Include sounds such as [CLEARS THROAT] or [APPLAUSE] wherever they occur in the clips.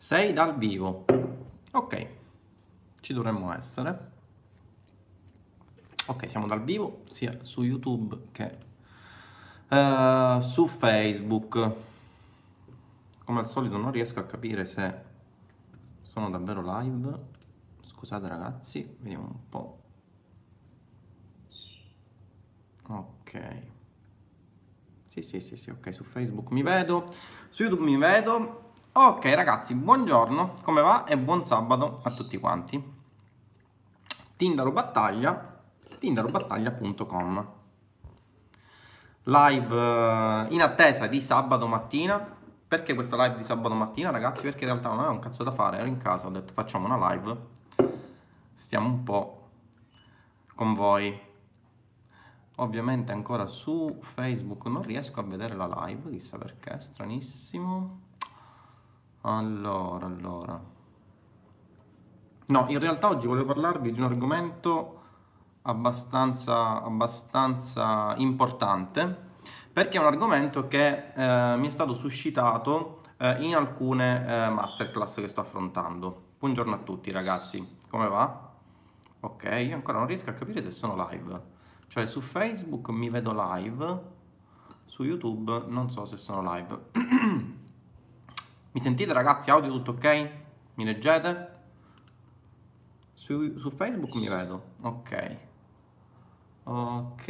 Sei dal vivo. Ok, ci dovremmo essere. Ok, siamo dal vivo sia su YouTube che uh, su Facebook. Come al solito non riesco a capire se sono davvero live. Scusate ragazzi, vediamo un po'. Ok. Sì, sì, sì, sì, ok, su Facebook mi vedo, su YouTube mi vedo. Ok ragazzi, buongiorno, come va? E buon sabato a tutti quanti. Tindaro Battaglia, tindarobattaglia.com Live eh, in attesa di sabato mattina. Perché questa live di sabato mattina, ragazzi? Perché in realtà non avevo un cazzo da fare, ero in casa, ho detto facciamo una live. Stiamo un po' con voi ovviamente ancora su Facebook non riesco a vedere la live, chissà perché, stranissimo. Allora, allora. No, in realtà oggi volevo parlarvi di un argomento abbastanza, abbastanza importante, perché è un argomento che eh, mi è stato suscitato eh, in alcune eh, masterclass che sto affrontando. Buongiorno a tutti ragazzi, come va? Ok, io ancora non riesco a capire se sono live. Cioè su Facebook mi vedo live, su YouTube non so se sono live. [CLEARS THROAT] mi sentite ragazzi? Audio tutto ok? Mi leggete? Su, su Facebook mi vedo, ok. Ok,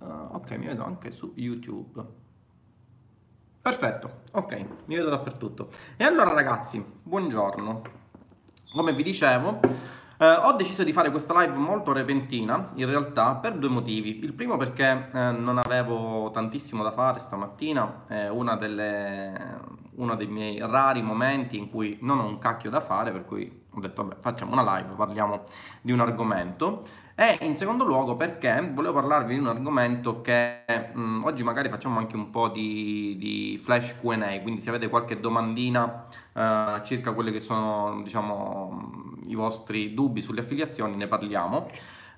uh, ok, mi vedo anche su YouTube. Perfetto, ok, mi vedo dappertutto. E allora ragazzi, buongiorno. Come vi dicevo, eh, ho deciso di fare questa live molto repentina, in realtà, per due motivi. Il primo perché eh, non avevo tantissimo da fare stamattina, è uno dei miei rari momenti in cui non ho un cacchio da fare, per cui ho detto, vabbè, facciamo una live, parliamo di un argomento. E in secondo luogo perché volevo parlarvi di un argomento che mh, mm, oggi magari facciamo anche un po' di, di flash QA, quindi se avete qualche domandina uh, circa quelli che sono diciamo, i vostri dubbi sulle affiliazioni ne parliamo.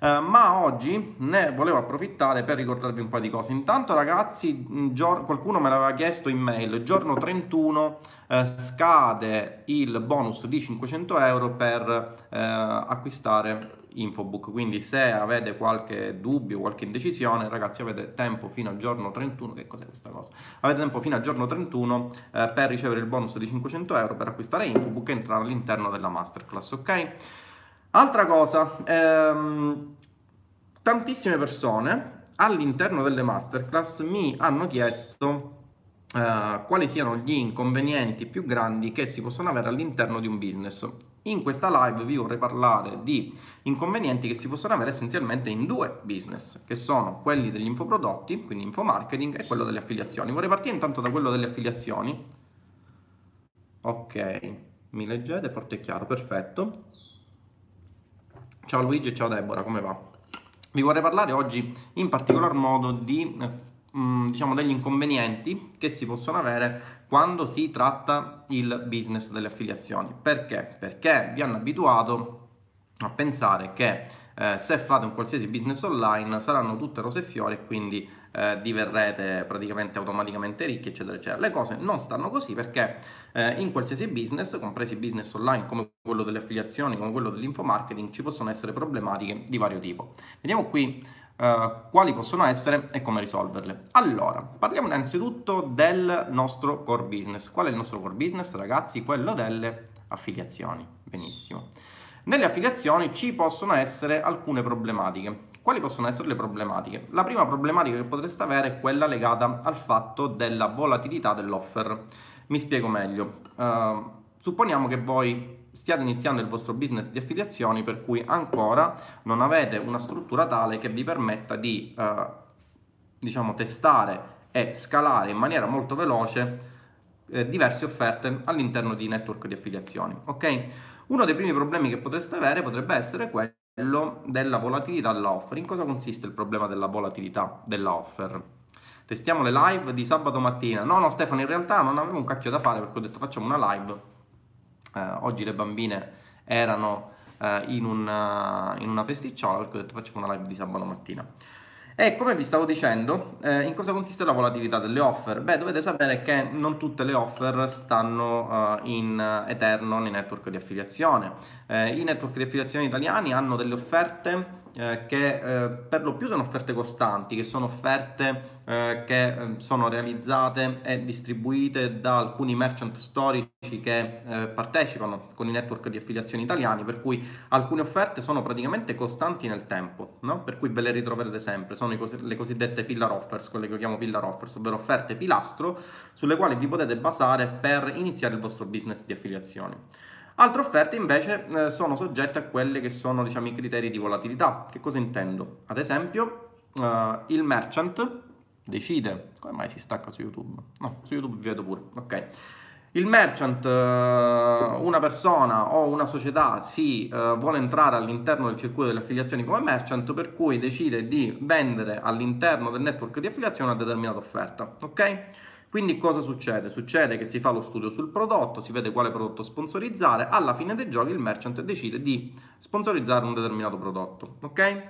Uh, ma oggi ne volevo approfittare per ricordarvi un po' di cose. Intanto, ragazzi, gior- qualcuno me l'aveva chiesto in mail: giorno 31 uh, scade il bonus di 500 euro per uh, acquistare Infobook. Quindi se avete qualche dubbio, qualche indecisione, ragazzi, avete tempo fino al giorno 31. Che cos'è questa cosa? Avete tempo fino al giorno 31 eh, per ricevere il bonus di 500 euro per acquistare Infobook e entrare all'interno della masterclass, ok? Altra cosa, ehm, tantissime persone all'interno delle masterclass mi hanno chiesto Uh, quali siano gli inconvenienti più grandi che si possono avere all'interno di un business. In questa live vi vorrei parlare di inconvenienti che si possono avere essenzialmente in due business, che sono quelli degli infoprodotti, quindi infomarketing, e quello delle affiliazioni. Vorrei partire intanto da quello delle affiliazioni. Ok, mi leggete forte e chiaro, perfetto. Ciao Luigi e ciao Deborah, come va? Vi vorrei parlare oggi in particolar modo di Mm, diciamo degli inconvenienti che si possono avere quando si tratta il business delle affiliazioni. Perché? Perché vi hanno abituato a pensare che eh, se fate un qualsiasi business online saranno tutte rose e fiori e quindi eh, diverrete praticamente automaticamente ricchi eccetera eccetera. Le cose non stanno così perché eh, in qualsiasi business, compresi business online come quello delle affiliazioni, come quello dell'infomarketing, ci possono essere problematiche di vario tipo. Vediamo qui Uh, quali possono essere e come risolverle. Allora, parliamo innanzitutto del nostro core business. Qual è il nostro core business, ragazzi? Quello delle affiliazioni. Benissimo. Nelle affiliazioni ci possono essere alcune problematiche. Quali possono essere le problematiche? La prima problematica che potreste avere è quella legata al fatto della volatilità dell'offer. Mi spiego meglio. Uh, supponiamo che voi stiate iniziando il vostro business di affiliazioni per cui ancora non avete una struttura tale che vi permetta di eh, diciamo testare e scalare in maniera molto veloce eh, diverse offerte all'interno di network di affiliazioni ok? Uno dei primi problemi che potreste avere potrebbe essere quello della volatilità dell'offer in cosa consiste il problema della volatilità dell'offer testiamo le live di sabato mattina. No no Stefano in realtà non avevo un cacchio da fare perché ho detto facciamo una live eh, oggi le bambine erano eh, in, una, in una festicciola ho detto facciamo una live di sabato mattina. E come vi stavo dicendo, eh, in cosa consiste la volatilità delle offer? Beh, dovete sapere che non tutte le offer stanno uh, in eterno nei network di affiliazione. Eh, I network di affiliazione italiani hanno delle offerte eh, che eh, per lo più sono offerte costanti, che sono offerte eh, che eh, sono realizzate e distribuite da alcuni merchant storici che eh, partecipano con i network di affiliazioni italiani, per cui alcune offerte sono praticamente costanti nel tempo, no? per cui ve le ritroverete sempre, sono cos- le cosiddette pillar offers, quelle che io chiamo pillar offers, ovvero offerte pilastro sulle quali vi potete basare per iniziare il vostro business di affiliazioni. Altre offerte invece eh, sono soggette a quelli che sono diciamo, i criteri di volatilità. Che cosa intendo? Ad esempio, eh, il merchant decide, come mai si stacca su YouTube? No, su YouTube vi vedo pure, ok. Il merchant, eh, una persona o una società si vuole entrare all'interno del circuito delle affiliazioni come merchant, per cui decide di vendere all'interno del network di affiliazione una determinata offerta, ok? Quindi cosa succede? Succede che si fa lo studio sul prodotto, si vede quale prodotto sponsorizzare, alla fine dei giochi il merchant decide di sponsorizzare un determinato prodotto, ok?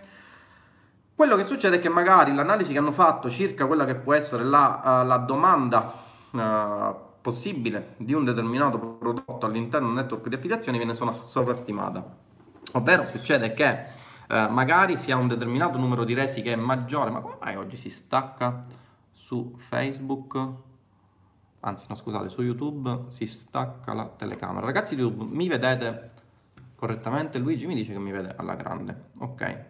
Quello che succede è che magari l'analisi che hanno fatto circa quella che può essere la, uh, la domanda uh, possibile di un determinato prodotto all'interno del network di affiliazioni viene sovrastimata. Ovvero succede che uh, magari si ha un determinato numero di resi che è maggiore, ma come mai oggi si stacca su Facebook? Anzi no scusate, su YouTube si stacca la telecamera. Ragazzi YouTube, mi vedete correttamente? Luigi mi dice che mi vede alla grande, ok.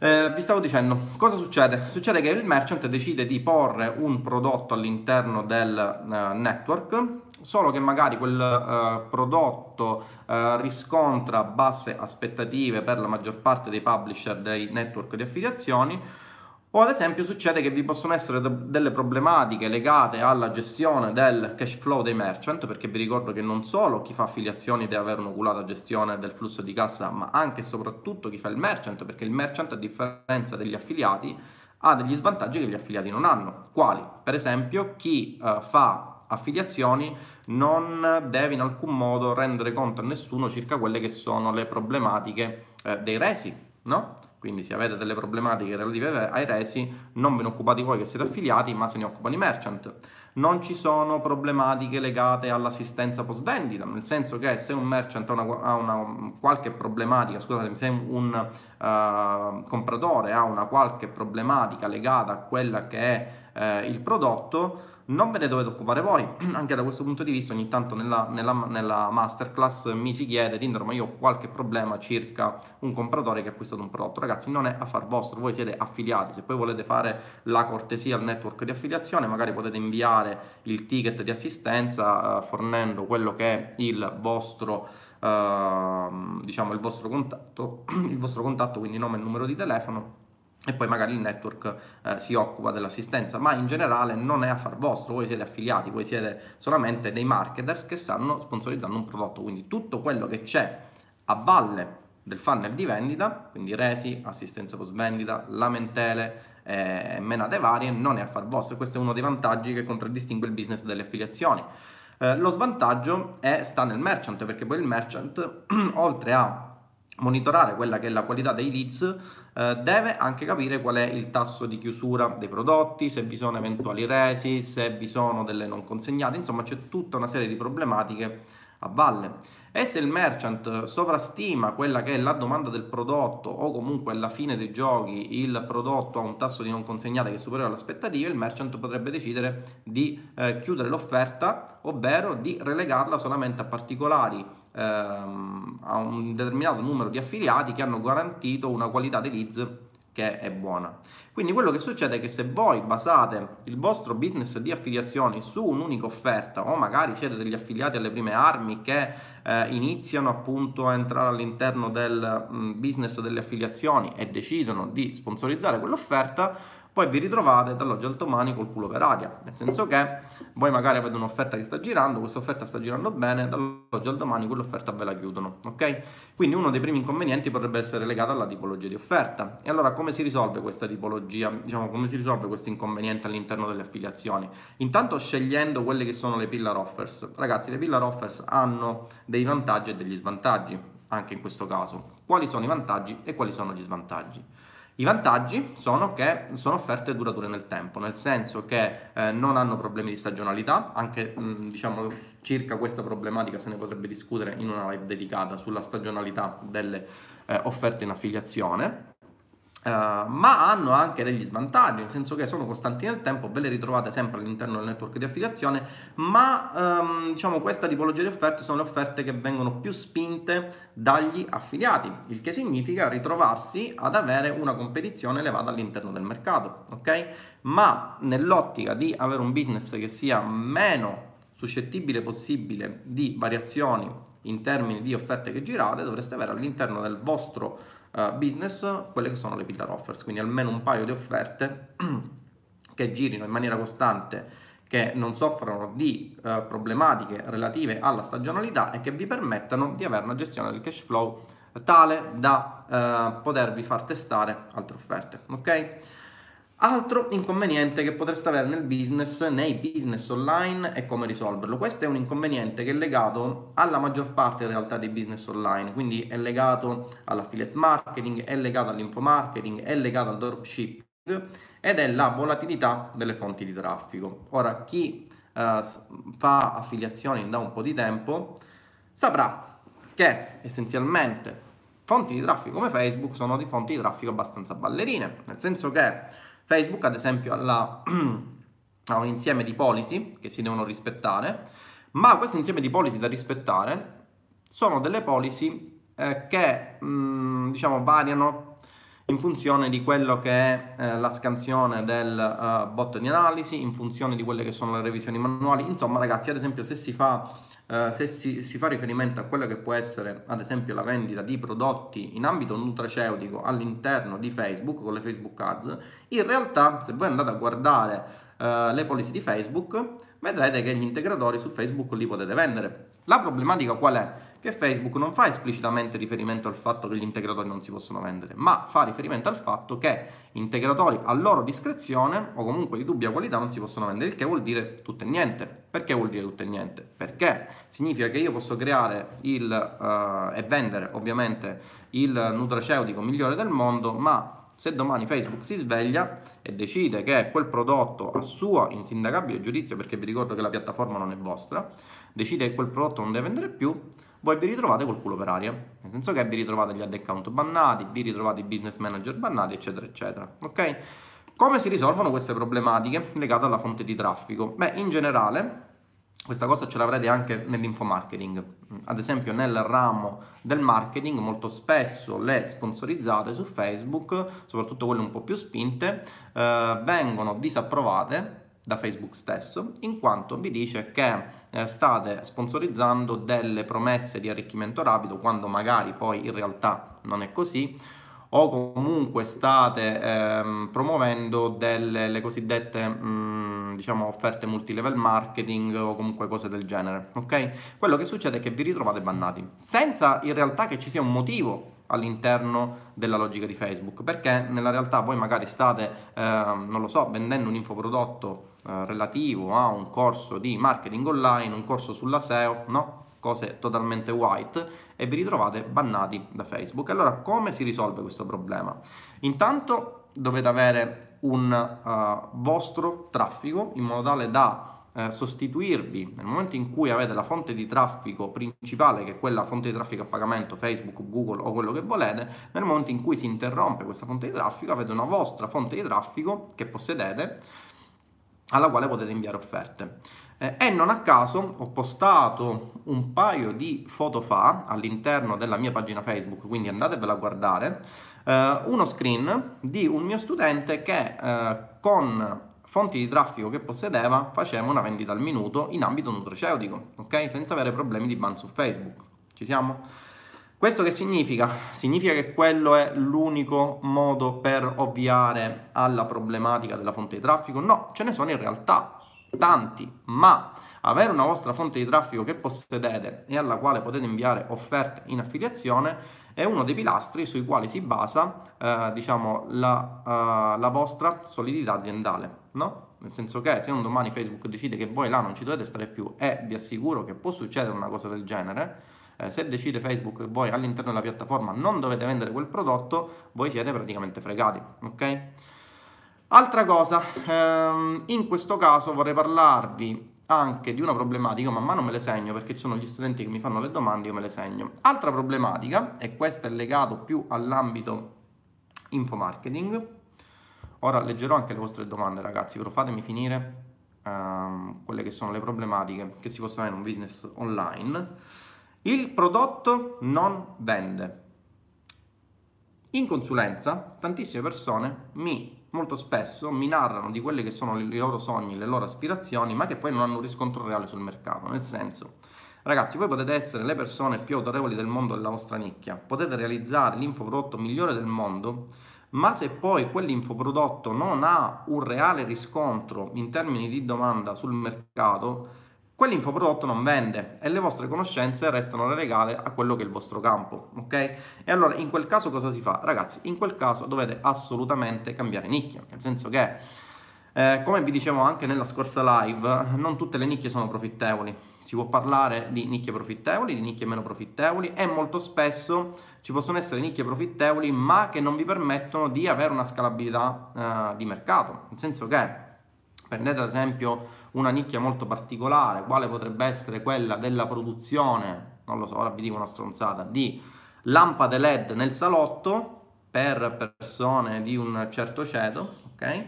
Eh, vi stavo dicendo, cosa succede? Succede che il merchant decide di porre un prodotto all'interno del uh, network, solo che magari quel uh, prodotto uh, riscontra basse aspettative per la maggior parte dei publisher dei network di affiliazioni, o ad esempio succede che vi possono essere delle problematiche legate alla gestione del cash flow dei merchant, perché vi ricordo che non solo chi fa affiliazioni deve avere un'oculata gestione del flusso di cassa, ma anche e soprattutto chi fa il merchant, perché il merchant a differenza degli affiliati ha degli svantaggi che gli affiliati non hanno. Quali? Per esempio chi uh, fa affiliazioni non deve in alcun modo rendere conto a nessuno circa quelle che sono le problematiche uh, dei resi, no? Quindi se avete delle problematiche relative ai resi, non ve ne occupate voi che siete affiliati, ma se ne occupano i merchant. Non ci sono problematiche legate all'assistenza post vendita, nel senso che se un merchant ha una, ha una qualche problematica, scusate, se un uh, compratore ha una qualche problematica legata a quella che è uh, il prodotto, non ve ne dovete occupare voi, [CLEARS THROAT] anche da questo punto di vista ogni tanto nella, nella, nella masterclass mi si chiede, Tinder, ma io ho qualche problema circa un compratore che ha acquistato un prodotto, ragazzi non è affar vostro, voi siete affiliati, se poi volete fare la cortesia al network di affiliazione magari potete inviare il ticket di assistenza uh, fornendo quello che è il vostro Uh, diciamo il vostro contatto, [CLEARS THROAT] il vostro contatto, quindi nome e numero di telefono e poi magari il network eh, si occupa dell'assistenza, ma in generale non è affar vostro, voi siete affiliati, voi siete solamente dei marketers che stanno sponsorizzando un prodotto, quindi tutto quello che c'è a valle del funnel di vendita, quindi resi, assistenza post vendita, lamentele, eh, menate varie, non è affar vostro, questo è uno dei vantaggi che contraddistingue il business delle affiliazioni. Eh, lo svantaggio è, sta nel merchant, perché poi il merchant, [CLEARS THROAT] oltre a monitorare quella che è la qualità dei leads, eh, deve anche capire qual è il tasso di chiusura dei prodotti, se vi sono eventuali resi, se vi sono delle non consegnate, insomma c'è tutta una serie di problematiche a valle. E se il merchant sovrastima quella che è la domanda del prodotto o comunque alla fine dei giochi il prodotto ha un tasso di non consegnate che è superiore alle aspettative, il merchant potrebbe decidere di eh, chiudere l'offerta, ovvero di relegarla solamente a particolari ehm, a un determinato numero di affiliati che hanno garantito una qualità di leads che è buona. Quindi quello che succede è che se voi basate il vostro business di affiliazioni su un'unica offerta o magari siete degli affiliati alle prime armi che eh, iniziano appunto a entrare all'interno del mh, mm, business delle affiliazioni e decidono di sponsorizzare quell'offerta, poi vi ritrovate dall'oggi al domani col culo per aria, nel senso che voi magari avete un'offerta che sta girando, questa offerta sta girando bene, dall'oggi al domani quell'offerta ve la chiudono, ok? Quindi uno dei primi inconvenienti potrebbe essere legato alla tipologia di offerta. E allora come si risolve questa tipologia, diciamo come si risolve questo inconveniente all'interno delle affiliazioni? Intanto scegliendo quelle che sono le pillar offers. Ragazzi, le pillar offers hanno dei vantaggi e degli svantaggi, anche in questo caso. Quali sono i vantaggi e quali sono gli svantaggi? I vantaggi sono che sono offerte durature nel tempo, nel senso che eh, non hanno problemi di stagionalità, anche mh, diciamo circa questa problematica se ne potrebbe discutere in una live dedicata sulla stagionalità delle eh, offerte in affiliazione. Uh, ma hanno anche degli svantaggi, nel senso che sono costanti nel tempo, ve le ritrovate sempre all'interno del network di affiliazione, ma um, diciamo questa tipologia di offerte sono le offerte che vengono più spinte dagli affiliati, il che significa ritrovarsi ad avere una competizione elevata all'interno del mercato, ok? Ma nell'ottica di avere un business che sia meno suscettibile possibile di variazioni in termini di offerte che girate, dovreste avere all'interno del vostro uh, business quelle che sono le pillar offers, quindi almeno un paio di offerte [CLEARS THROAT] che girino in maniera costante, che non soffrano di uh, problematiche relative alla stagionalità e che vi permettano di avere una gestione del cash flow tale da uh, potervi far testare altre offerte. Ok? Altro inconveniente che potreste avere nel business, nei business online e come risolverlo. Questo è un inconveniente che è legato alla maggior parte in realtà dei business online, quindi è legato all'affiliate marketing, è legato all'infomarketing, è legato al dropshipping ed è la volatilità delle fonti di traffico. Ora, chi eh, fa affiliazioni da un po' di tempo saprà che essenzialmente fonti di traffico come Facebook sono di fonti di traffico abbastanza ballerine, nel senso che Facebook, ad esempio, ha, [CLEARS THROAT] un insieme di policy che si devono rispettare, ma questo insieme di policy da rispettare sono delle policy eh, che mh, diciamo variano in funzione di quello che è eh, la scansione del uh, bot di analisi, in funzione di quelle che sono le revisioni manuali. Insomma, ragazzi, ad esempio, se si fa Uh, se si, si, fa riferimento a quello che può essere ad esempio la vendita di prodotti in ambito nutraceutico all'interno di Facebook con le Facebook Ads, in realtà se voi andate a guardare uh, le policy di Facebook vedrete che gli integratori su Facebook li potete vendere. La problematica qual è? Che Facebook non fa esplicitamente riferimento al fatto che gli integratori non si possono vendere, ma fa riferimento al fatto che integratori a loro discrezione o comunque di dubbia qualità non si possono vendere, il che vuol dire tutto e niente. Perché vuol dire tutto e niente? Perché significa che io posso creare il, uh, e vendere ovviamente il nutraceutico migliore del mondo, ma se domani Facebook si sveglia e decide che quel prodotto a suo insindacabile giudizio, perché vi ricordo che la piattaforma non è vostra, decide che quel prodotto non deve vendere più, voi vi ritrovate col culo per aria. Nel senso che vi ritrovate gli ad account bannati, vi ritrovate i business manager bannati, eccetera, eccetera. Ok? Come si risolvono queste problematiche legate alla fonte di traffico? Beh, in generale, questa cosa ce l'avrete anche nell'infomarketing. Ad esempio nel ramo del marketing molto spesso le sponsorizzate su Facebook, soprattutto quelle un po' più spinte, eh, vengono disapprovate da Facebook stesso, in quanto vi dice che eh, state sponsorizzando delle promesse di arricchimento rapido, quando magari poi in realtà non è così, o comunque state ehm, promuovendo delle le cosiddette mh, mm, diciamo offerte multilevel marketing o comunque cose del genere ok? Quello che succede è che vi ritrovate bannati senza in realtà che ci sia un motivo all'interno della logica di Facebook perché nella realtà voi magari state eh, non lo so vendendo un infoprodotto eh, relativo a un corso di marketing online un corso sulla SEO no cose totalmente white e vi ritrovate bannati da Facebook. Allora come si risolve questo problema? Intanto dovete avere un uh, vostro traffico in modo tale da uh, sostituirvi nel momento in cui avete la fonte di traffico principale che è quella fonte di traffico a pagamento Facebook, Google o quello che volete, nel momento in cui si interrompe questa fonte di traffico avete una vostra fonte di traffico che possedete alla quale potete inviare offerte. Eh, e non a caso ho postato un paio di foto fa all'interno della mia pagina Facebook, quindi andatevela a guardare, eh, uno screen di un mio studente che eh, con fonti di traffico che possedeva faceva una vendita al minuto in ambito nutraceutico, ok? Senza avere problemi di ban su Facebook. Ci siamo? Questo che significa? Significa che quello è l'unico modo per ovviare alla problematica della fonte di traffico? No, ce ne sono in realtà tanti, ma avere una vostra fonte di traffico che possedete e alla quale potete inviare offerte in affiliazione è uno dei pilastri sui quali si basa eh, diciamo, la, uh, la, vostra solidità aziendale, no? Nel senso che se un domani Facebook decide che voi là non ci dovete stare più e vi assicuro che può succedere una cosa del genere, eh, se decide Facebook che voi all'interno della piattaforma non dovete vendere quel prodotto, voi siete praticamente fregati, ok? Altra cosa, ehm, in questo caso vorrei parlarvi anche di una problematica, man mano me le segno perché ci sono gli studenti che mi fanno le domande, io me le segno. Altra problematica, e questo è legato più all'ambito infomarketing, ora leggerò anche le vostre domande ragazzi, però fatemi finire um, quelle che sono le problematiche che si possono avere in un business online. Il prodotto non vende. In consulenza tantissime persone mi molto spesso mi narrano di quelli che sono i loro sogni, le loro aspirazioni, ma che poi non hanno riscontro reale sul mercato. Nel senso, ragazzi, voi potete essere le persone più autorevoli del mondo della vostra nicchia, potete realizzare l'infoprodotto migliore del mondo, ma se poi quell'infoprodotto non ha un reale riscontro in termini di domanda sul mercato, quell'infoprodotto non vende e le vostre conoscenze restano relegate a quello che è il vostro campo, ok? E allora in quel caso cosa si fa? Ragazzi, in quel caso dovete assolutamente cambiare nicchia, nel senso che eh, come vi dicevo anche nella scorsa live, non tutte le nicchie sono profittevoli. Si può parlare di nicchie profittevoli, di nicchie meno profittevoli e molto spesso ci possono essere nicchie profittevoli ma che non vi permettono di avere una scalabilità eh, di mercato. Nel senso che prendete ad esempio una nicchia molto particolare, quale potrebbe essere quella della produzione, non lo so, ora vi dico una stronzata, di lampade LED nel salotto per persone di un certo ceto, ok?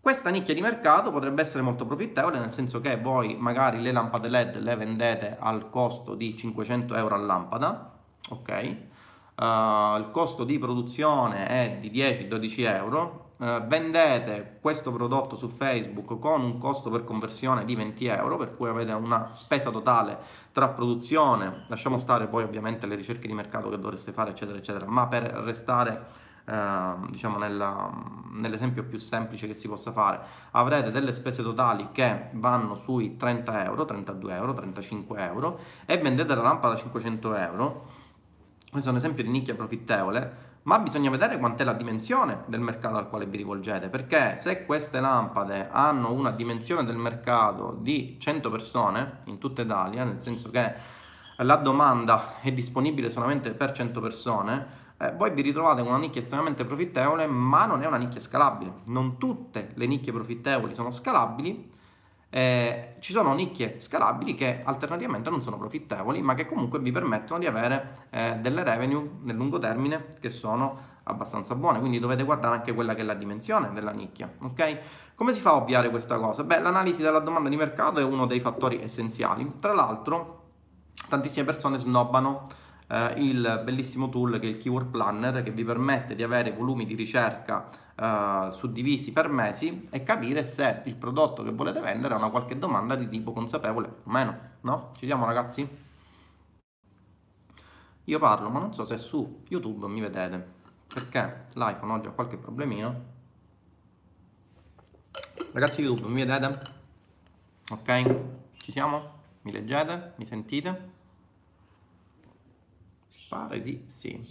Questa nicchia di mercato potrebbe essere molto profittevole nel senso che voi magari le lampade LED le vendete al costo di 500 euro a lampada, ok? Uh, il costo di produzione è di 10-12 euro, eh, vendete questo prodotto su Facebook con un costo per conversione di 20 euro, per cui avete una spesa totale tra produzione, lasciamo stare poi ovviamente le ricerche di mercato che dovreste fare, eccetera, eccetera, ma per restare eh, diciamo nella, nell'esempio più semplice che si possa fare, avrete delle spese totali che vanno sui 30 euro, 32 euro, 35 euro e vendete la lampada da 500 euro. Questo è un esempio di nicchia profittevole ma bisogna vedere quant'è la dimensione del mercato al quale vi rivolgete, perché se queste lampade hanno una dimensione del mercato di 100 persone in tutta Italia, nel senso che la domanda è disponibile solamente per 100 persone, eh, voi vi ritrovate con una nicchia estremamente profittevole, ma non è una nicchia scalabile. Non tutte le nicchie profittevoli sono scalabili, eh, ci sono nicchie scalabili che alternativamente non sono profittevoli, ma che comunque vi permettono di avere eh, delle revenue nel lungo termine che sono abbastanza buone, quindi dovete guardare anche quella che è la dimensione della nicchia, ok? Come si fa a ovviare questa cosa? Beh, l'analisi della domanda di mercato è uno dei fattori essenziali. Tra l'altro, tantissime persone snobbano eh, il bellissimo tool che è il Keyword Planner che vi permette di avere volumi di ricerca eh, suddivisi per mesi e capire se il prodotto che volete vendere ha una qualche domanda di tipo consapevole o meno, no? Ci siamo ragazzi? Io parlo, ma non so se su YouTube mi vedete, perché l'iPhone oggi ha qualche problemino. Ragazzi YouTube, mi vedete? Ok? Ci siamo? Mi leggete? Mi sentite? Pare di sì.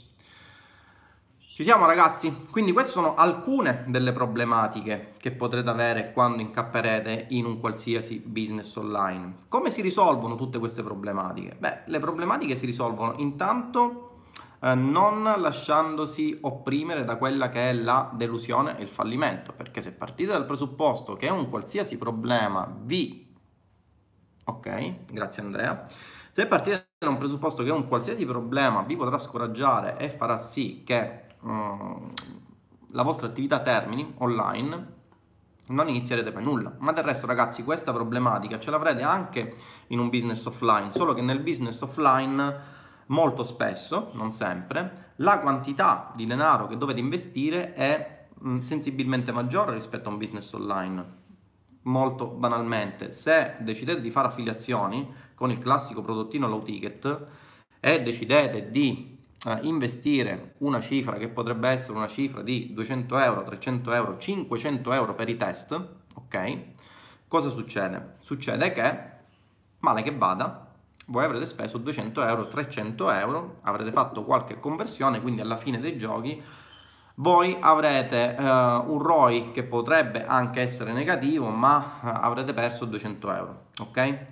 Ci siamo ragazzi? Quindi queste sono alcune delle problematiche che potrete avere quando incapperete in un qualsiasi business online. Come si risolvono tutte queste problematiche? Beh, le problematiche si risolvono intanto eh, non lasciandosi opprimere da quella che è la delusione e il fallimento, perché se partite dal presupposto che un qualsiasi problema vi... Ok, grazie Andrea se partite da un presupposto che un qualsiasi problema vi potrà scoraggiare e farà sì che um, la vostra attività termini online, non inizierete per nulla. Ma del resto, ragazzi, questa problematica ce l'avrete anche in un business offline, solo che nel business offline molto spesso, non sempre, la quantità di denaro che dovete investire è mh, sensibilmente maggiore rispetto a un business online molto banalmente, se decidete di fare affiliazioni con il classico prodottino low ticket e decidete di eh, investire una cifra che potrebbe essere una cifra di 200 euro, 300 euro, 500 euro per i test, ok? Cosa succede? Succede che, male che vada, voi avrete speso 200 euro, 300 euro, avrete fatto qualche conversione, quindi alla fine dei giochi voi avrete uh, un ROI che potrebbe anche essere negativo, ma uh, avrete perso 200 euro, ok?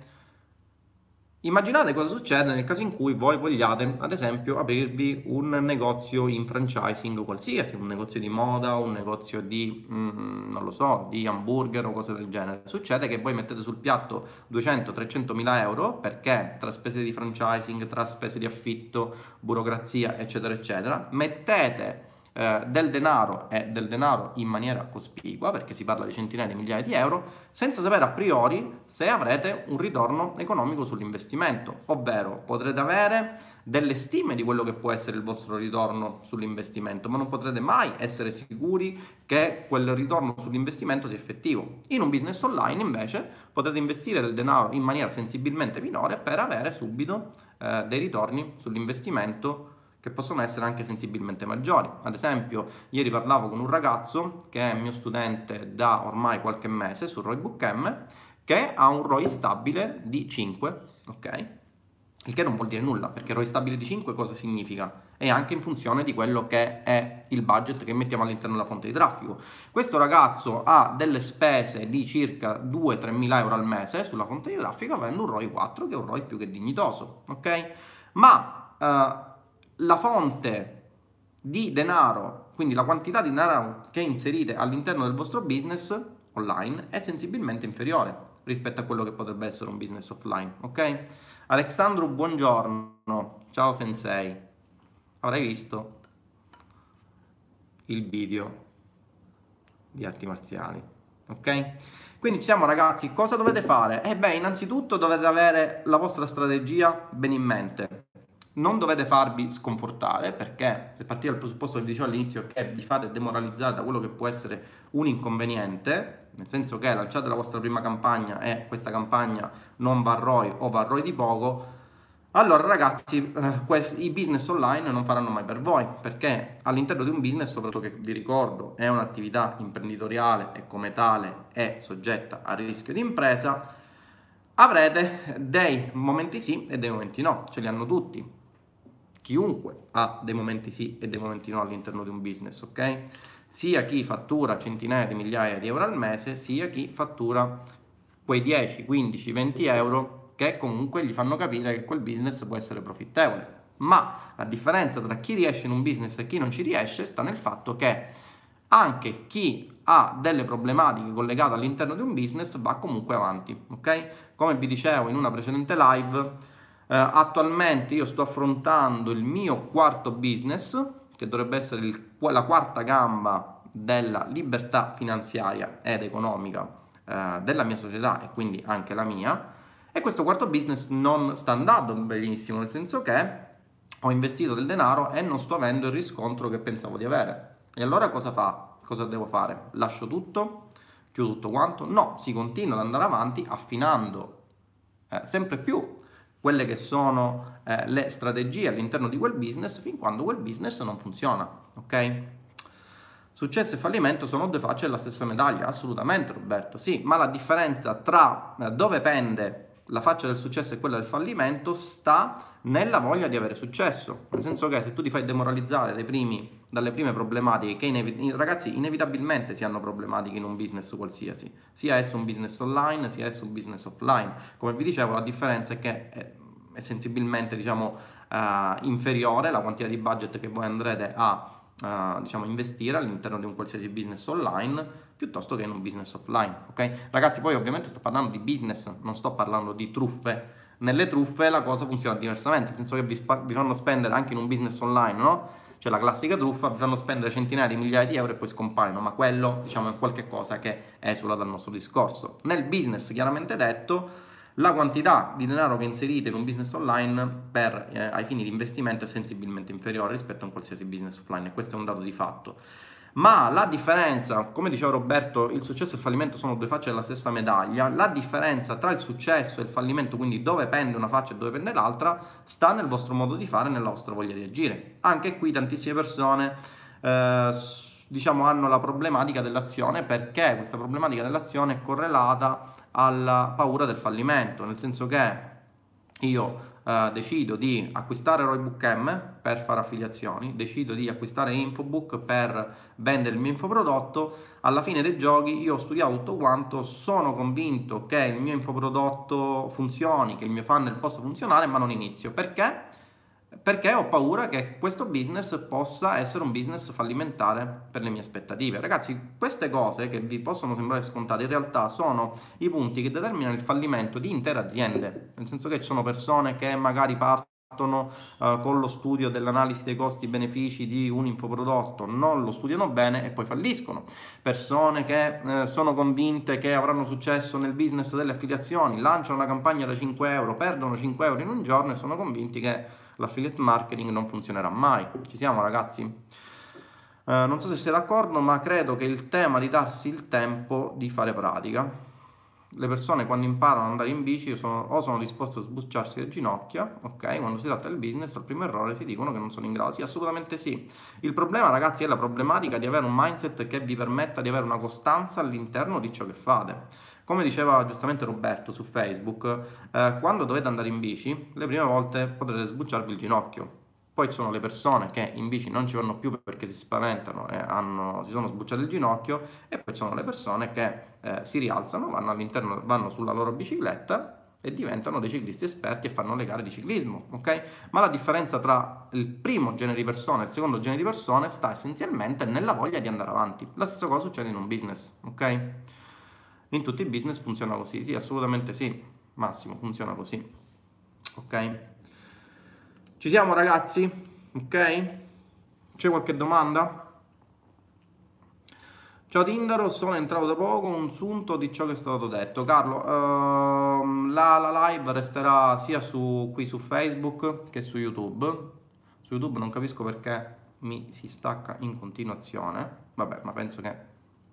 Immaginate cosa succede nel caso in cui voi vogliate, ad esempio, aprirvi un negozio in franchising qualsiasi, un negozio di moda, un negozio di, mm, non lo so, di hamburger o cose del genere. Succede che voi mettete sul piatto 200-300 mila euro perché tra spese di franchising, tra spese di affitto, burocrazia, eccetera, eccetera, mettete eh, del denaro e del denaro in maniera cospicua, perché si parla di centinaia di migliaia di euro, senza sapere a priori se avrete un ritorno economico sull'investimento, ovvero potrete avere delle stime di quello che può essere il vostro ritorno sull'investimento, ma non potrete mai essere sicuri che quel ritorno sull'investimento sia effettivo. In un business online invece potrete investire del denaro in maniera sensibilmente minore per avere subito eh, dei ritorni sull'investimento che possono essere anche sensibilmente maggiori. Ad esempio, ieri parlavo con un ragazzo che è mio studente da ormai qualche mese su ROI Book M, che ha un ROI stabile di 5, ok? Il che non vuol dire nulla, perché ROI stabile di 5 cosa significa? È anche in funzione di quello che è il budget che mettiamo all'interno della fonte di traffico. Questo ragazzo ha delle spese di circa 2-3 mila euro al mese sulla fonte di traffico, avendo un ROI 4, che è un ROI più che dignitoso, ok? Ma... Uh, la fonte di denaro, quindi la quantità di denaro che inserite all'interno del vostro business online è sensibilmente inferiore rispetto a quello che potrebbe essere un business offline, ok? Alexandro, buongiorno. Ciao sensei. Avrai visto il video di arti marziali, ok? Quindi siamo ragazzi, cosa dovete fare? Eh beh, innanzitutto dovete avere la vostra strategia ben in mente non dovete farvi sconfortare perché se partite dal presupposto che dicevo all'inizio che vi fate demoralizzare da quello che può essere un inconveniente, nel senso che lanciate la vostra prima campagna e questa campagna non va a ROI o va a ROI di poco, allora ragazzi eh, i business online non faranno mai per voi perché all'interno di un business, soprattutto che vi ricordo è un'attività imprenditoriale e come tale è soggetta a rischio di impresa, avrete dei momenti sì e dei momenti no, ce li hanno tutti chiunque ha dei momenti sì e dei momenti no all'interno di un business, ok? Sia chi fattura centinaia di migliaia di euro al mese, sia chi fattura quei 10, 15, 20 euro che comunque gli fanno capire che quel business può essere profittevole. Ma la differenza tra chi riesce in un business e chi non ci riesce sta nel fatto che anche chi ha delle problematiche collegate all'interno di un business va comunque avanti, ok? Come vi dicevo in una precedente live, attualmente io sto affrontando il mio quarto business, che dovrebbe essere il, la quarta gamba della libertà finanziaria ed economica eh, della mia società e quindi anche la mia. E questo quarto business non sta andando benissimo, nel senso che ho investito del denaro e non sto avendo il riscontro che pensavo di avere. E allora cosa fa? Cosa devo fare? Lascio tutto? Chiudo tutto quanto? No, si continua ad andare avanti affinando eh, sempre più quelle che sono eh, le strategie all'interno di quel business fin quando quel business non funziona, ok? Successo e fallimento sono due facce della stessa medaglia, assolutamente Roberto, sì, ma la differenza tra eh, dove pende la faccia del successo e quella del fallimento sta nella voglia di avere successo, nel senso che se tu ti fai demoralizzare primi, dalle prime problematiche, che inevi- ragazzi inevitabilmente si hanno problematiche in un business qualsiasi, sia esso un business online, sia esso un business offline, come vi dicevo la differenza è che è, sensibilmente diciamo, uh, inferiore la quantità di budget che voi andrete a uh, diciamo, investire all'interno di un qualsiasi business online piuttosto che in un business offline, ok? Ragazzi, poi ovviamente sto parlando di business, non sto parlando di truffe. Nelle truffe la cosa funziona diversamente, nel senso che vi, spa- vi fanno spendere anche in un business online, no? Cioè la classica truffa, vi fanno spendere centinaia di migliaia di euro e poi scompaiono, ma quello diciamo è qualche cosa che esula dal nostro discorso. Nel business, chiaramente detto, la quantità di denaro che inserite in un business online per, eh, ai fini di investimento è sensibilmente inferiore rispetto a un qualsiasi business offline e questo è un dato di fatto. Ma la differenza, come diceva Roberto, il successo e il fallimento sono due facce della stessa medaglia, la differenza tra il successo e il fallimento, quindi dove pende una faccia e dove pende l'altra, sta nel vostro modo di fare nella vostra voglia di agire. Anche qui tantissime persone eh, diciamo, hanno la problematica dell'azione perché questa problematica dell'azione è correlata alla paura del fallimento, nel senso che io uh, decido di acquistare Roybook M per fare affiliazioni, decido di acquistare Infobook per vendere il mio infoprodotto, alla fine dei giochi io ho studiato tutto quanto, sono convinto che il mio infoprodotto funzioni, che il mio funnel possa funzionare, ma non inizio. Perché? Perché ho paura che questo business possa essere un business fallimentare per le mie aspettative. Ragazzi, queste cose che vi possono sembrare scontate in realtà sono i punti che determinano il fallimento di intere aziende, nel senso che ci sono persone che magari partono uh, con lo studio dell'analisi dei costi-benefici di un infoprodotto, non lo studiano bene e poi falliscono. Persone che uh, sono convinte che avranno successo nel business delle affiliazioni, lanciano una campagna da 5 euro, perdono 5 euro in un giorno e sono convinti che l'affiliate marketing non funzionerà mai. Ci siamo ragazzi? Eh, non so se sei d'accordo, ma credo che il tema di darsi il tempo di fare pratica. Le persone quando imparano ad andare in bici sono, o sono disposte a sbucciarsi le ginocchia, ok? Quando si tratta del business, al primo errore si dicono che non sono in grado. Sì, assolutamente sì. Il problema, ragazzi, è la problematica di avere un mindset che vi permetta di avere una costanza all'interno di ciò che fate. Come diceva giustamente Roberto su Facebook, eh, quando dovete andare in bici, le prime volte potrete sbucciarvi il ginocchio. Poi ci sono le persone che in bici non ci vanno più perché si spaventano e hanno, si sono sbucciate il ginocchio e poi ci sono le persone che eh, si rialzano, vanno all'interno, vanno sulla loro bicicletta e diventano dei ciclisti esperti e fanno le gare di ciclismo, ok? Ma la differenza tra il primo genere di persone e il secondo genere di persone sta essenzialmente nella voglia di andare avanti. La stessa cosa succede in un business, ok? In tutti i business funziona così? Sì, assolutamente sì. Massimo, funziona così. Ok? Ci siamo ragazzi? Ok? C'è qualche domanda? Ciao Tindaro, sono entrato da poco, un sunto di ciò che è stato detto. Carlo, ehm, la, la, live resterà sia su, qui su Facebook che su YouTube. Su YouTube non capisco perché mi si stacca in continuazione. Vabbè, ma penso che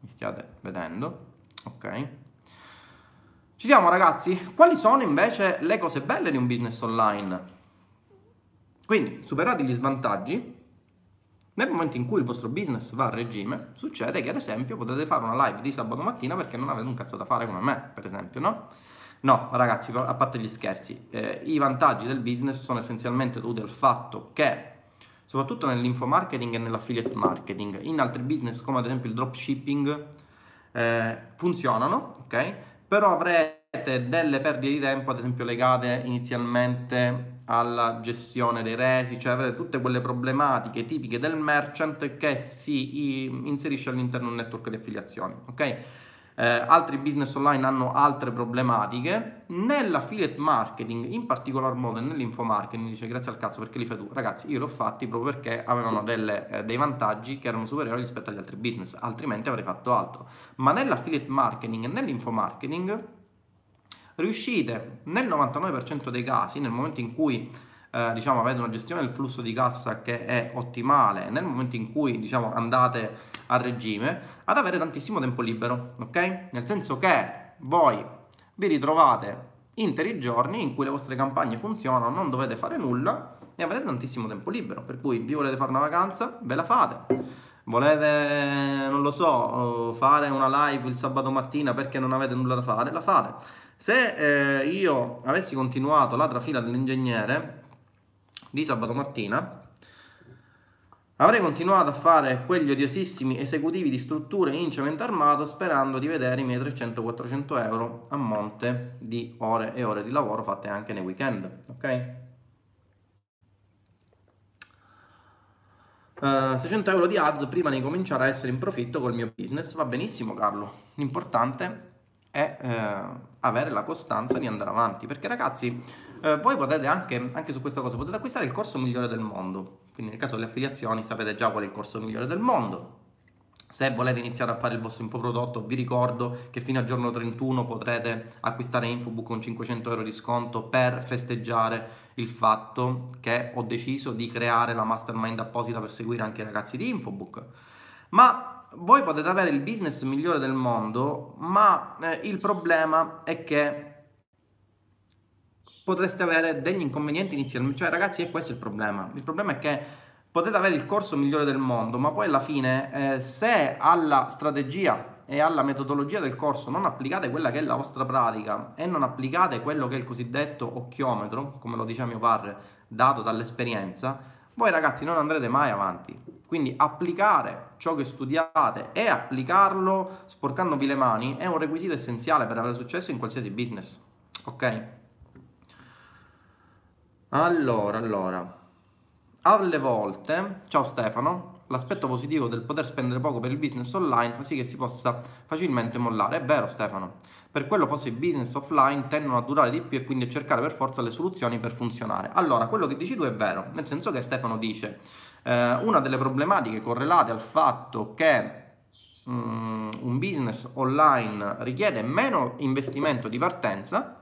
mi stiate vedendo ok? Ci siamo ragazzi? Quali sono invece le cose belle di un business online? Quindi, superati gli svantaggi, nel momento in cui il vostro business va a regime, succede che ad esempio potete fare una live di sabato mattina perché non avete un cazzo da fare come me, per esempio, no? No, ragazzi, a parte gli scherzi, eh, i vantaggi del business sono essenzialmente dovuti al fatto che, soprattutto nell'info marketing e nell'affiliate marketing, in altri business come ad esempio il dropshipping, eh, funzionano, ok? Però avrete delle perdite di tempo, ad esempio legate inizialmente alla gestione dei resi, cioè avrete tutte quelle problematiche tipiche del merchant che si inserisce all'interno di un network di affiliazioni, ok? Eh, altri business online hanno altre problematiche. Nell'affiliate marketing, in particolar modo nell'info marketing, dice grazie al cazzo perché li fai tu. Ragazzi, io li ho fatti proprio perché avevano delle, eh, dei vantaggi che erano superiori rispetto agli altri business, altrimenti avrei fatto altro. Ma nell'affiliate marketing e nell'info marketing riuscite nel 99% dei casi, nel momento in cui eh, diciamo, avete una gestione del flusso di cassa che è ottimale, nel momento in cui diciamo, andate a regime, ad avere tantissimo tempo libero, ok? Nel senso che voi vi ritrovate interi giorni in cui le vostre campagne funzionano, non dovete fare nulla e avete tantissimo tempo libero, per cui vi volete fare una vacanza, ve la fate. Volete, non lo so, fare una live il sabato mattina perché non avete nulla da fare, la fate. Se eh, io avessi continuato la trafila dell'ingegnere, di sabato mattina avrei continuato a fare quegli odiosissimi esecutivi di strutture in cemento armato sperando di vedere i miei 300-400 euro a monte di ore e ore di lavoro fatte anche nei weekend, ok? Uh, 600 euro di ads prima di cominciare a essere in profitto col mio business. Va benissimo Carlo. L'importante è eh, avere la costanza di andare avanti. Perché ragazzi eh, voi potete anche, anche su questa cosa, potete acquistare il corso migliore del mondo. Quindi nel caso delle affiliazioni sapete già qual è il corso migliore del mondo. Se volete iniziare a fare il vostro infoprodotto, vi ricordo che fino al giorno 31 potrete acquistare Infobook con 500 euro di sconto per festeggiare il fatto che ho deciso di creare la mastermind apposita per seguire anche i ragazzi di Infobook. Ma voi potete avere il business migliore del mondo, ma eh, il problema è che potreste avere degli inconvenienti inizialmente. Cioè, ragazzi, è questo il problema. Il problema è che potete avere il corso migliore del mondo, ma poi alla fine, eh, se alla strategia e alla metodologia del corso non applicate quella che è la vostra pratica e non applicate quello che è il cosiddetto occhiometro, come lo diceva mio padre, dato dall'esperienza, voi ragazzi non andrete mai avanti. Quindi applicare ciò che studiate e applicarlo sporcandovi le mani è un requisito essenziale per avere successo in qualsiasi business. Ok? Allora, allora. Alle volte, ciao Stefano, l'aspetto positivo del poter spendere poco per il business online fa sì che si possa facilmente mollare. È vero Stefano, per quello forse i business offline tendono a durare di più e quindi a cercare per forza le soluzioni per funzionare. Allora, quello che dici tu è vero, nel senso che Stefano dice eh, una delle problematiche correlate al fatto che um, un business online richiede meno investimento di partenza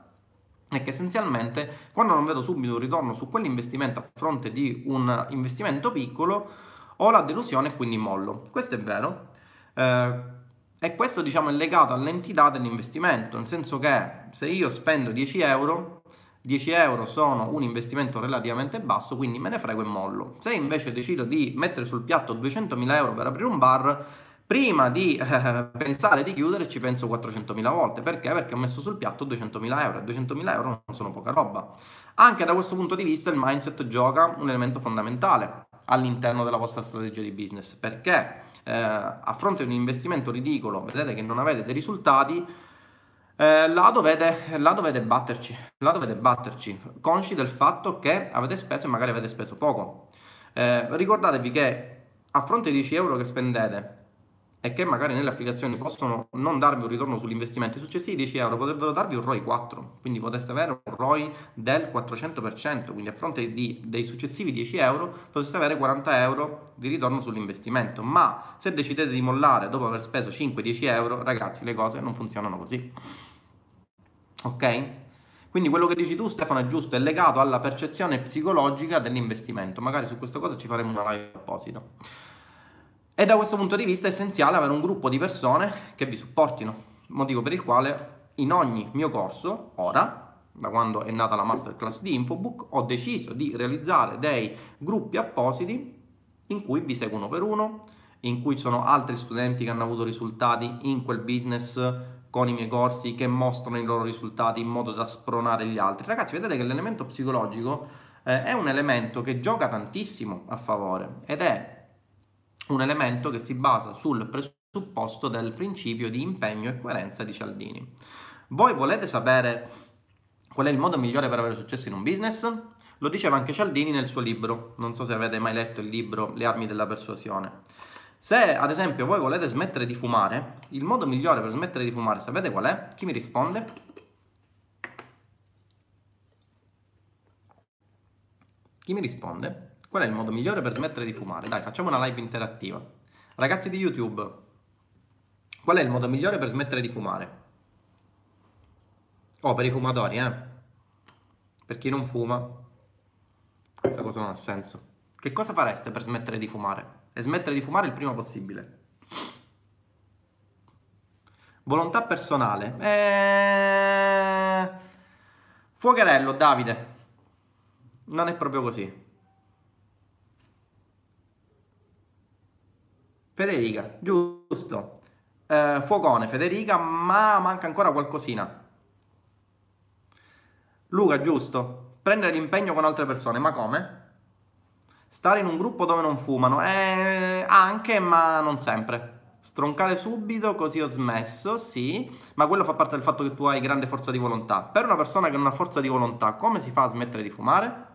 è che essenzialmente quando non vedo subito un ritorno su quell'investimento a fronte di un investimento piccolo ho la delusione e quindi mollo. Questo è vero. Eh, e questo diciamo è legato all'entità dell'investimento, nel senso che se io spendo 10 euro, 10 euro sono un investimento relativamente basso, quindi me ne frego e mollo. Se invece decido di mettere sul piatto 200.000 euro per aprire un bar, prima di eh, [LAUGHS] pensare di chiudere ci penso 400.000 volte. Perché? Perché ho messo sul piatto 200.000 euro e 200.000 euro non sono poca roba. Anche da questo punto di vista il mindset gioca un elemento fondamentale all'interno della vostra strategia di business, perché eh, a fronte di un investimento ridicolo, vedete che non avete dei risultati, eh, là, dovete, là dovete batterci, là dovete batterci, consci del fatto che avete speso e magari avete speso poco. Eh, ricordatevi che a fronte di 10 euro che spendete e che magari nelle affiliazioni possono non darvi un ritorno sull'investimento, i successivi 10 euro potrebbero darvi un ROI 4, quindi potreste avere un ROI del 400%, quindi a fronte di, dei successivi 10 euro potreste avere 40 euro di ritorno sull'investimento, ma se decidete di mollare dopo aver speso 5-10 euro, ragazzi le cose non funzionano così. Ok? Quindi quello che dici tu Stefano è giusto, è legato alla percezione psicologica dell'investimento, magari su questa cosa ci faremo una live apposita. E da questo punto di vista è essenziale avere un gruppo di persone che vi supportino, motivo per il quale in ogni mio corso, ora, da quando è nata la masterclass di Infobook, ho deciso di realizzare dei gruppi appositi in cui vi seguono per uno, in cui ci sono altri studenti che hanno avuto risultati in quel business con i miei corsi che mostrano i loro risultati in modo da spronare gli altri. Ragazzi, vedete che l'elemento psicologico eh, è un elemento che gioca tantissimo a favore ed è un elemento che si basa sul presupposto del principio di impegno e coerenza di Cialdini. Voi volete sapere qual è il modo migliore per avere successo in un business? Lo diceva anche Cialdini nel suo libro, non so se avete mai letto il libro Le armi della persuasione. Se ad esempio voi volete smettere di fumare, il modo migliore per smettere di fumare, sapete qual è? Chi mi risponde? Chi mi risponde? Qual è il modo migliore per smettere di fumare? Dai, facciamo una live interattiva. Ragazzi di YouTube, qual è il modo migliore per smettere di fumare? Oh, per i fumatori, eh? Per chi non fuma, questa cosa non ha senso. Che cosa fareste per smettere di fumare? E smettere di fumare il prima possibile. Volontà personale. Eh... Fuocherello, Davide. Non è proprio così. Federica, giusto. Eh, fuocone, Federica, ma manca ancora qualcosina. Luca, giusto. Prendere l'impegno con altre persone, ma come? Stare in un gruppo dove non fumano, eh, anche, ma non sempre. Stroncare subito, così ho smesso, sì, ma quello fa parte del fatto che tu hai grande forza di volontà. Per una persona che non ha forza di volontà, come si fa a smettere di fumare?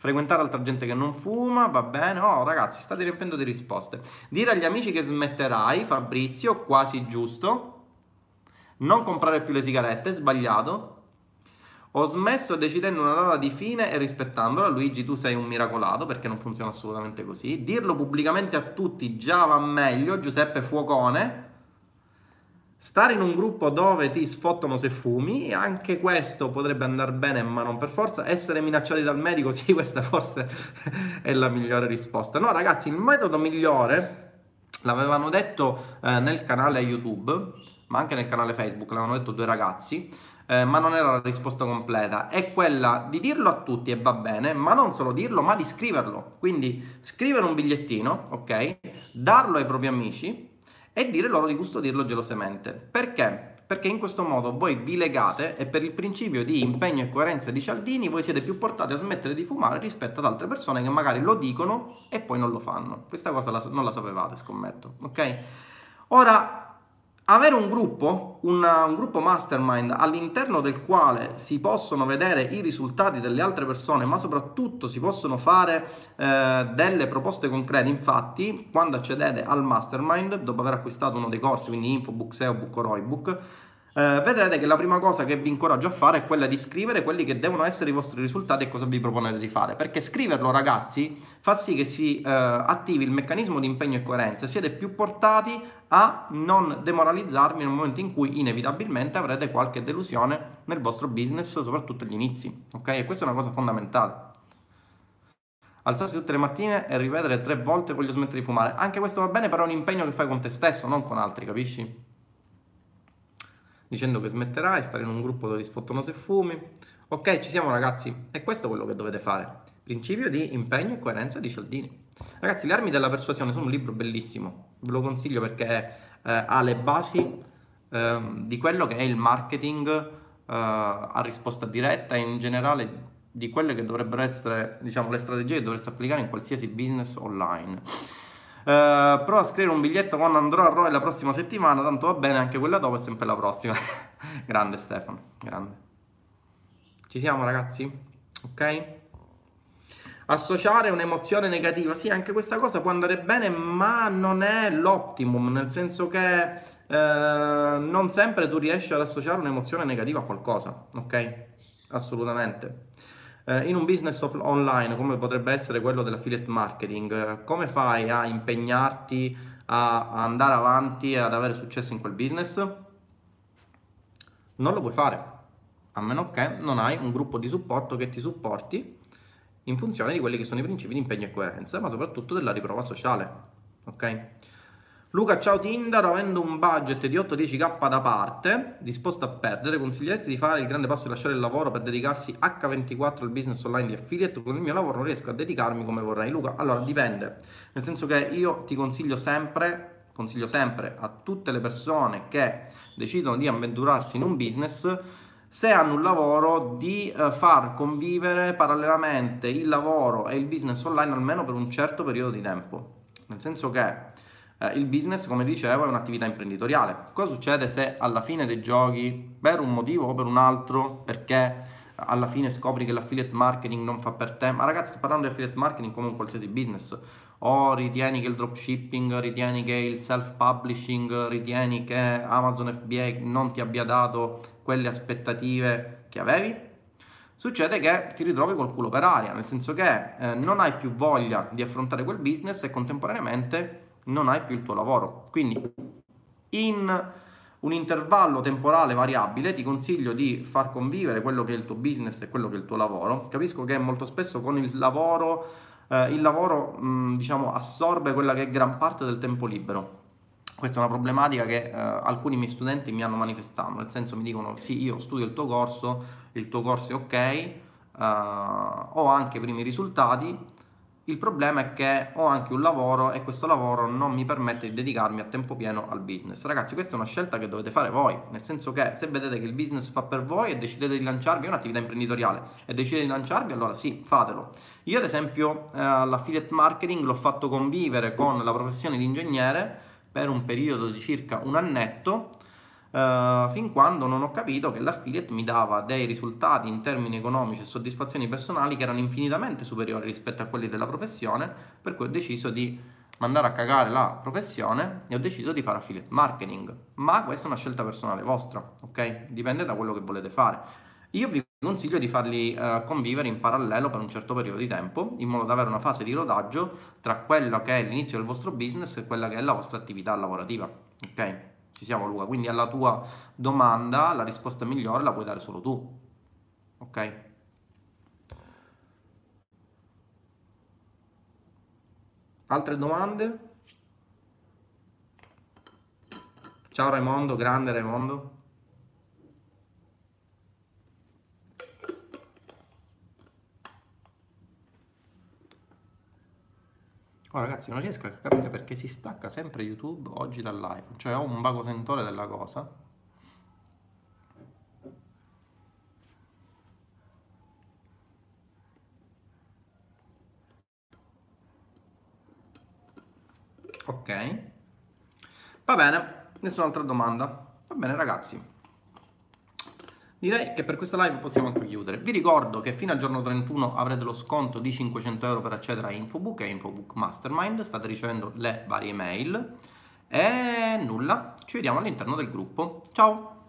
Frequentare altra gente che non fuma, va bene. Oh, ragazzi, state riempiendo di risposte. Dire agli amici che smetterai, Fabrizio, quasi giusto. Non comprare più le sigarette, sbagliato. Ho smesso decidendo una data di fine e rispettandola. Luigi, tu sei un miracolato perché non funziona assolutamente così. Dirlo pubblicamente a tutti già va meglio. Giuseppe Fuocone. Stare in un gruppo dove ti sfottano se fumi, anche questo potrebbe andare bene, ma non per forza. Essere minacciati dal medico, [LAUGHS] sì, questa forse è la migliore risposta. No, ragazzi, il metodo migliore l'avevano detto eh, nel canale YouTube, ma anche nel canale Facebook, l'avevano detto due ragazzi, eh, ma non era la risposta completa. È quella di dirlo a tutti e va bene, ma non solo dirlo, ma di scriverlo. Quindi scrivere un bigliettino, ok? Darlo ai propri amici e dire loro di custodirlo gelosamente. Perché? Perché in questo modo voi vi legate e per il principio di impegno e coerenza di Cialdini voi siete più portati a smettere di fumare rispetto ad altre persone che magari lo dicono e poi non lo fanno. Questa cosa la, non la sapevate, scommetto, ok? Ora, avere un gruppo, una, un gruppo mastermind all'interno del quale si possono vedere i risultati delle altre persone, ma soprattutto si possono fare eh, delle proposte concrete. Infatti, quando accedete al mastermind, dopo aver acquistato uno dei corsi, quindi Infobook, SEObook o Roybook, eh, vedrete che la prima cosa che vi incoraggio a fare è quella di scrivere quelli che devono essere i vostri risultati e cosa vi proponete di fare. Perché scriverlo, ragazzi, fa sì che si eh, attivi il meccanismo di impegno e coerenza siete più portati a non demoralizzarvi nel momento in cui inevitabilmente avrete qualche delusione nel vostro business, soprattutto agli inizi. Ok? E questa è una cosa fondamentale. Alzarsi tutte le mattine e ripetere tre volte voglio smettere di fumare. Anche questo va bene, però è un impegno che fai con te stesso, non con altri, capisci? Dicendo che smetterai, stare in un gruppo dove ti sfottono se fumi. Ok, ci siamo ragazzi, e questo è quello che dovete fare. Principio di impegno e coerenza di Cialdini. Ragazzi, Le armi della persuasione sono un libro bellissimo, ve lo consiglio perché eh, ha le basi eh, di quello che è il marketing eh, a risposta diretta e in generale di quelle che dovrebbero essere, diciamo, le strategie che dovreste applicare in qualsiasi business online. Uh, provo a scrivere un biglietto quando andrò a Rome la prossima settimana, tanto va bene, anche quella dopo è sempre la prossima. [LAUGHS] grande Stefano, grande. Ci siamo ragazzi? Ok? Associare un'emozione negativa, sì, anche questa cosa può andare bene, ma non è l'optimum, nel senso che eh, non sempre tu riesci ad associare un'emozione negativa a qualcosa, ok? Assolutamente eh, in un business online come potrebbe essere quello dell'affiliate marketing, come fai a impegnarti a, a andare avanti e ad avere successo in quel business? Non lo puoi fare, a meno che non hai un gruppo di supporto che ti supporti in funzione di quelli che sono i principi di impegno e coerenza, ma soprattutto della riprova sociale. Ok? Luca, ciao Tinder, avendo un budget di 8-10k da parte, disposto a perdere, consiglieresti di fare il grande passo di lasciare il lavoro per dedicarsi H24 al business online di affiliate? Con il mio lavoro non riesco a dedicarmi come vorrei. Luca, allora dipende, nel senso che io ti consiglio sempre, consiglio sempre a tutte le persone che decidono di avventurarsi in un business, se hanno un lavoro, di uh, far convivere parallelamente il lavoro e il business online almeno per un certo periodo di tempo. Nel senso che eh, il business, come dicevo, è un'attività imprenditoriale. Cosa succede se alla fine dei giochi, per un motivo o per un altro, perché alla fine scopri che l'affiliate marketing non fa per te? Ma ragazzi, sto parlando di affiliate marketing come un qualsiasi business. O ritieni che il dropshipping, ritieni che il self-publishing, ritieni che Amazon FBA non ti abbia dato quelle aspettative che avevi? Succede che ti ritrovi col culo per aria, nel senso che eh, non hai più voglia di affrontare quel business e contemporaneamente non hai più il tuo lavoro. Quindi in un intervallo temporale variabile ti consiglio di far convivere quello che è il tuo business e quello che è il tuo lavoro. Capisco che molto spesso con il lavoro, eh, il lavoro mh, diciamo assorbe quella che è gran parte del tempo libero. Questa è una problematica che eh, alcuni miei studenti mi hanno manifestato, nel senso mi dicono sì, io studio il tuo corso, il tuo corso è ok, eh, ho anche i primi risultati, il problema è che ho anche un lavoro e questo lavoro non mi permette di dedicarmi a tempo pieno al business. Ragazzi, questa è una scelta che dovete fare voi, nel senso che se vedete che il business fa per voi e decidete di lanciarvi, è un'attività imprenditoriale, e decidete di lanciarvi, allora sì, fatelo. Io ad esempio eh, l'affiliate marketing l'ho fatto convivere con la professione di ingegnere per un periodo di circa un annetto Uh, fin quando non ho capito che l'affiliate mi dava dei risultati in termini economici e soddisfazioni personali che erano infinitamente superiori rispetto a quelli della professione, per cui ho deciso di mandare a cagare la professione e ho deciso di fare affiliate marketing. Ma questa è una scelta personale vostra, ok? Dipende da quello che volete fare. Io vi consiglio di farli uh, convivere in parallelo per un certo periodo di tempo, in modo da avere una fase di rodaggio tra quello che è l'inizio del vostro business e quella che è la vostra attività lavorativa, ok? Ci siamo Luca, quindi alla tua domanda la risposta migliore la puoi dare solo tu. Ok? Altre domande? Ciao Raimondo, grande Raimondo. Oh ragazzi, non riesco a capire perché si stacca sempre YouTube oggi dal live. Cioè ho un vago sentore della cosa. Ok. Va bene, nessun'altra domanda. Va bene ragazzi. Direi che per questa live possiamo anche chiudere. Vi ricordo che fino al giorno 31 avrete lo sconto di 500 euro per accedere a Infobook e Infobook Mastermind. State ricevendo le varie mail. E nulla, ci vediamo all'interno del gruppo. Ciao!